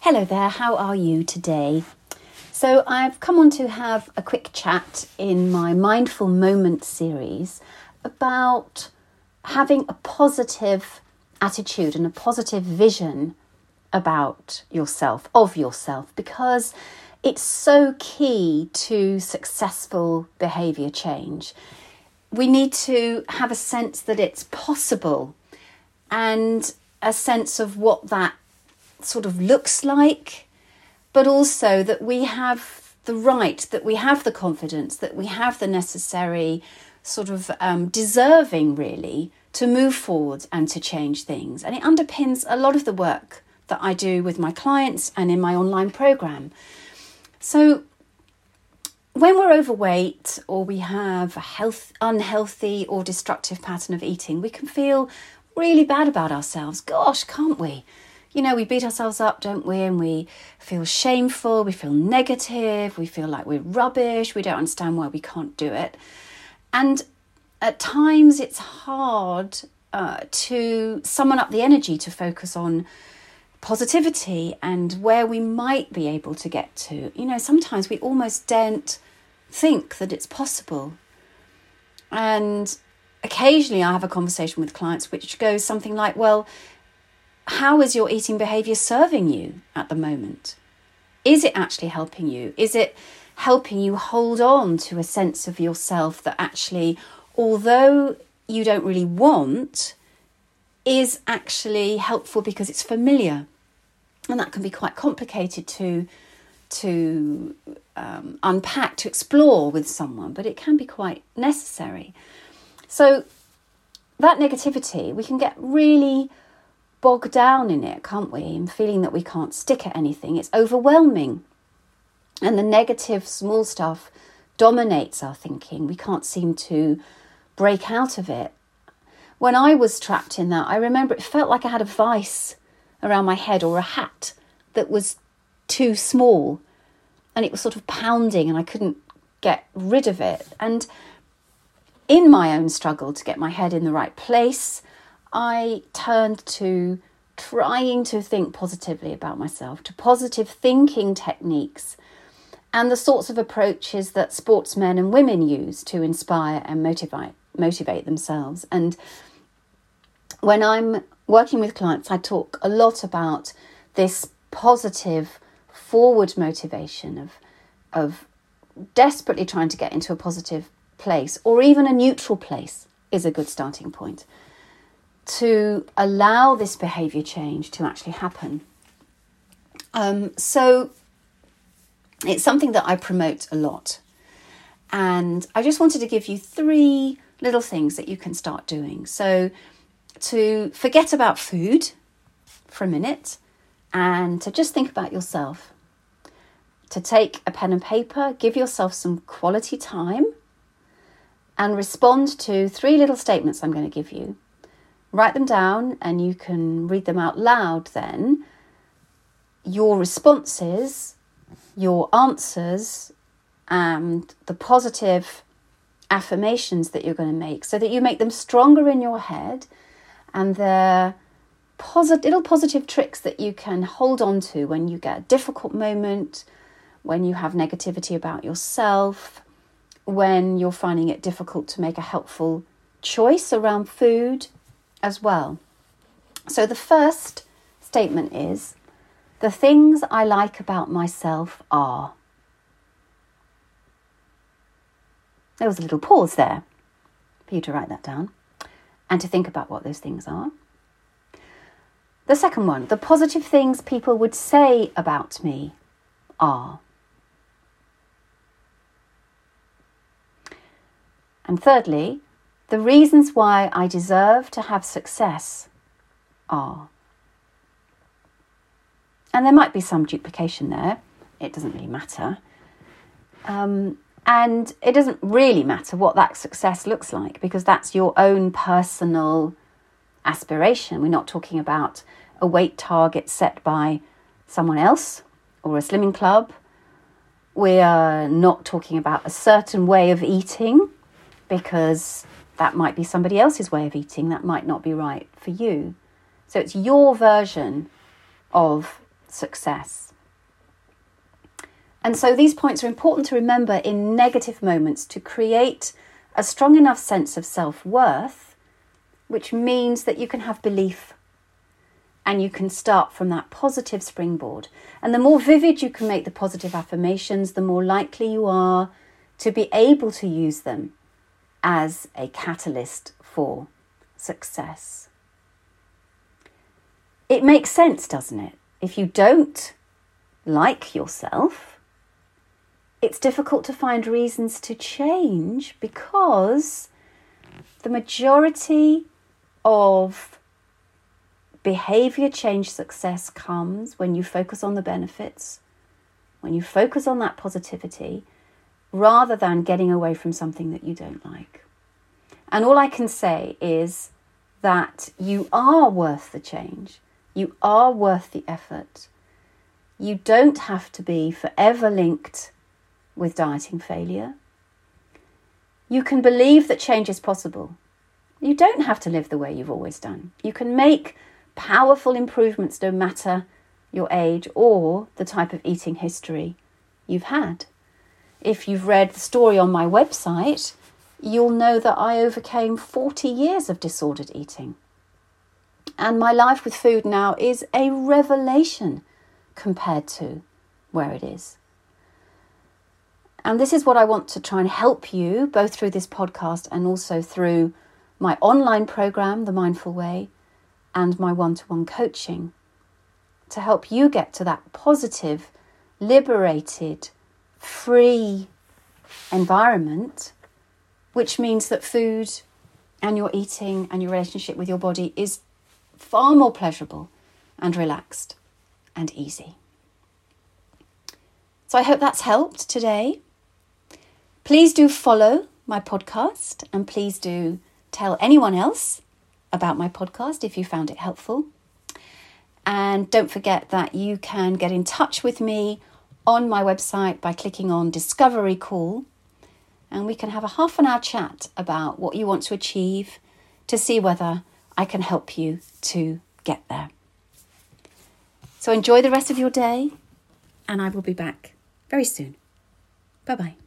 Hello there, how are you today? So, I've come on to have a quick chat in my Mindful Moment series about having a positive attitude and a positive vision about yourself, of yourself, because it's so key to successful behavior change. We need to have a sense that it's possible and a sense of what that sort of looks like, but also that we have the right, that we have the confidence, that we have the necessary sort of um, deserving, really, to move forward and to change things. And it underpins a lot of the work that I do with my clients and in my online program. So, when we're overweight or we have a health, unhealthy or destructive pattern of eating, we can feel really bad about ourselves. Gosh, can't we? You know, we beat ourselves up, don't we? And we feel shameful, we feel negative, we feel like we're rubbish, we don't understand why we can't do it. And at times it's hard uh, to summon up the energy to focus on positivity and where we might be able to get to. You know, sometimes we almost don't think that it's possible. And occasionally I have a conversation with clients which goes something like, well, how is your eating behavior serving you at the moment? Is it actually helping you? Is it helping you hold on to a sense of yourself that actually, although you don't really want, is actually helpful because it's familiar? And that can be quite complicated to to um, unpack, to explore with someone, but it can be quite necessary. So, that negativity, we can get really bog down in it, can't we? And feeling that we can't stick at anything. It's overwhelming. And the negative small stuff dominates our thinking. We can't seem to break out of it. When I was trapped in that, I remember it felt like I had a vice around my head or a hat that was too small and it was sort of pounding and I couldn't get rid of it. And in my own struggle to get my head in the right place, I turned to trying to think positively about myself, to positive thinking techniques, and the sorts of approaches that sportsmen and women use to inspire and motivate motivate themselves. And when I'm working with clients, I talk a lot about this positive forward motivation of of desperately trying to get into a positive place or even a neutral place is a good starting point to allow this behavior change to actually happen. Um, so it's something that I promote a lot. And I just wanted to give you three little things that you can start doing. So to forget about food for a minute and to just think about yourself. To take a pen and paper, give yourself some quality time and respond to three little statements I'm going to give you write them down and you can read them out loud then. Your responses, your answers, and the positive affirmations that you're going to make so that you make them stronger in your head and they're positive little positive tricks that you can hold on to when you get a difficult moment when you have negativity about yourself when you're finding it difficult to make a helpful choice around food as well. So the first statement is the things I like about myself are. There was a little pause there for you to write that down and to think about what those things are. The second one, the positive things people would say about me are. And thirdly, the reasons why I deserve to have success are. And there might be some duplication there, it doesn't really matter. Um, and it doesn't really matter what that success looks like because that's your own personal aspiration. We're not talking about a weight target set by someone else or a slimming club. We are not talking about a certain way of eating because that might be somebody else's way of eating, that might not be right for you. So it's your version of success. And so these points are important to remember in negative moments to create a strong enough sense of self worth, which means that you can have belief and you can start from that positive springboard. And the more vivid you can make the positive affirmations, the more likely you are to be able to use them as a catalyst for success. It makes sense, doesn't it? If you don't like yourself, it's difficult to find reasons to change because the majority of behavior change success comes when you focus on the benefits, when you focus on that positivity, rather than getting away from something that you don't like. And all I can say is that you are worth the change. You are worth the effort. You don't have to be forever linked with dieting failure. You can believe that change is possible. You don't have to live the way you've always done. You can make powerful improvements no matter your age or the type of eating history you've had. If you've read the story on my website, you'll know that I overcame 40 years of disordered eating. And my life with food now is a revelation compared to where it is. And this is what I want to try and help you both through this podcast and also through my online program, The Mindful Way, and my one to one coaching to help you get to that positive, liberated, free environment, which means that food and your eating and your relationship with your body is far more pleasurable and relaxed and easy. So I hope that's helped today. Please do follow my podcast and please do tell anyone else about my podcast if you found it helpful. And don't forget that you can get in touch with me on my website by clicking on Discovery Call, and we can have a half an hour chat about what you want to achieve to see whether I can help you to get there. So enjoy the rest of your day, and I will be back very soon. Bye bye.